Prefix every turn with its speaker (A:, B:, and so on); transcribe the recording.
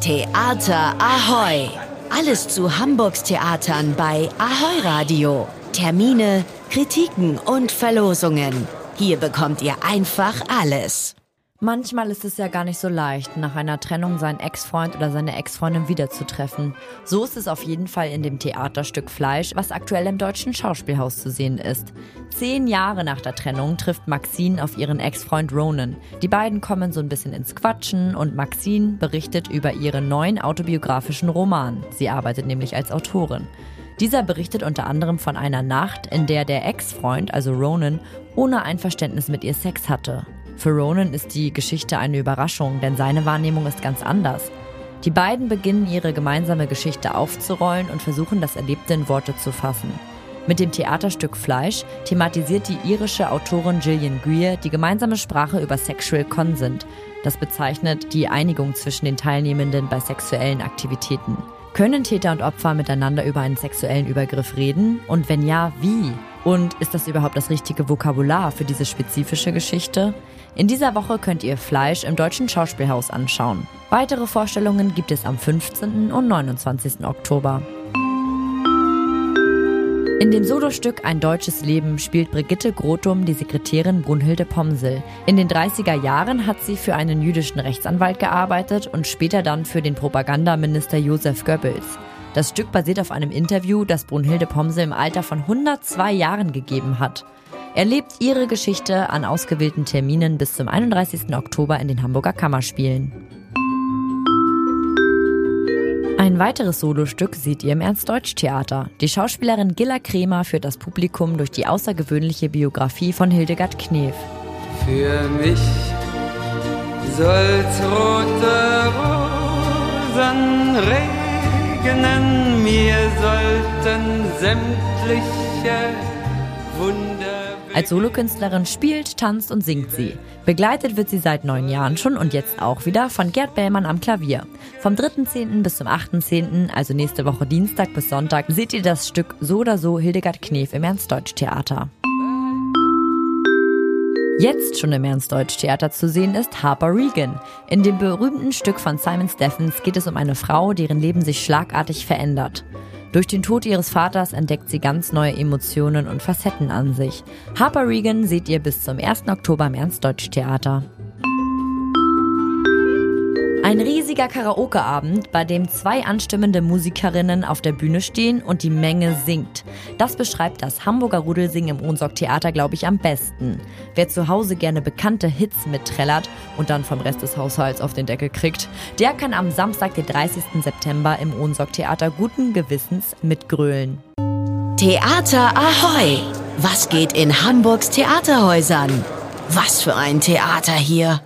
A: Theater Ahoy! Alles zu Hamburgs Theatern bei Ahoy Radio. Termine, Kritiken und Verlosungen. Hier bekommt ihr einfach alles.
B: Manchmal ist es ja gar nicht so leicht, nach einer Trennung seinen Ex-Freund oder seine Ex-Freundin wiederzutreffen. So ist es auf jeden Fall in dem Theaterstück Fleisch, was aktuell im Deutschen Schauspielhaus zu sehen ist. Zehn Jahre nach der Trennung trifft Maxine auf ihren Ex-Freund Ronan. Die beiden kommen so ein bisschen ins Quatschen und Maxine berichtet über ihren neuen autobiografischen Roman. Sie arbeitet nämlich als Autorin. Dieser berichtet unter anderem von einer Nacht, in der der Ex-Freund, also Ronan, ohne Einverständnis mit ihr Sex hatte. Für Ronan ist die Geschichte eine Überraschung, denn seine Wahrnehmung ist ganz anders. Die beiden beginnen ihre gemeinsame Geschichte aufzurollen und versuchen das Erlebte in Worte zu fassen. Mit dem Theaterstück Fleisch thematisiert die irische Autorin Gillian Greer die gemeinsame Sprache über Sexual Consent. Das bezeichnet die Einigung zwischen den Teilnehmenden bei sexuellen Aktivitäten. Können Täter und Opfer miteinander über einen sexuellen Übergriff reden? Und wenn ja, wie? Und ist das überhaupt das richtige Vokabular für diese spezifische Geschichte? In dieser Woche könnt ihr Fleisch im Deutschen Schauspielhaus anschauen. Weitere Vorstellungen gibt es am 15. und 29. Oktober. In dem Solostück Ein deutsches Leben spielt Brigitte Grotum die Sekretärin Brunhilde Pomsel. In den 30er Jahren hat sie für einen jüdischen Rechtsanwalt gearbeitet und später dann für den Propagandaminister Josef Goebbels. Das Stück basiert auf einem Interview, das Brunhilde Pomsel im Alter von 102 Jahren gegeben hat. Erlebt ihre Geschichte an ausgewählten Terminen bis zum 31. Oktober in den Hamburger Kammerspielen. Ein weiteres Solostück seht ihr im Ernst-Deutsch-Theater. Die Schauspielerin Gilla Kremer führt das Publikum durch die außergewöhnliche Biografie von Hildegard Knef.
C: Für mich soll's rote Rosen regnen, mir sollten sämtliche Wunder
B: als Solokünstlerin spielt, tanzt und singt sie. Begleitet wird sie seit neun Jahren schon und jetzt auch wieder von Gerd Bellmann am Klavier. Vom 3.10. bis zum 8.10., also nächste Woche Dienstag bis Sonntag, seht ihr das Stück So oder so Hildegard Knef im Ernst-Deutsch-Theater. Jetzt schon im Ernst-Deutsch-Theater zu sehen ist Harper Regan. In dem berühmten Stück von Simon Steffens geht es um eine Frau, deren Leben sich schlagartig verändert. Durch den Tod ihres Vaters entdeckt sie ganz neue Emotionen und Facetten an sich. Harper Regan seht ihr bis zum 1. Oktober im Ernst-Deutsch-Theater. Ein riesiger Karaoke-Abend, bei dem zwei anstimmende Musikerinnen auf der Bühne stehen und die Menge singt. Das beschreibt das Hamburger Rudelsingen im Ohnsorg-Theater, glaube ich, am besten. Wer zu Hause gerne bekannte Hits mitträllert und dann vom Rest des Haushalts auf den Deckel kriegt, der kann am Samstag, den 30. September im Ohnsorg-Theater guten Gewissens mitgrölen.
A: Theater Ahoy! Was geht in Hamburgs Theaterhäusern? Was für ein Theater hier!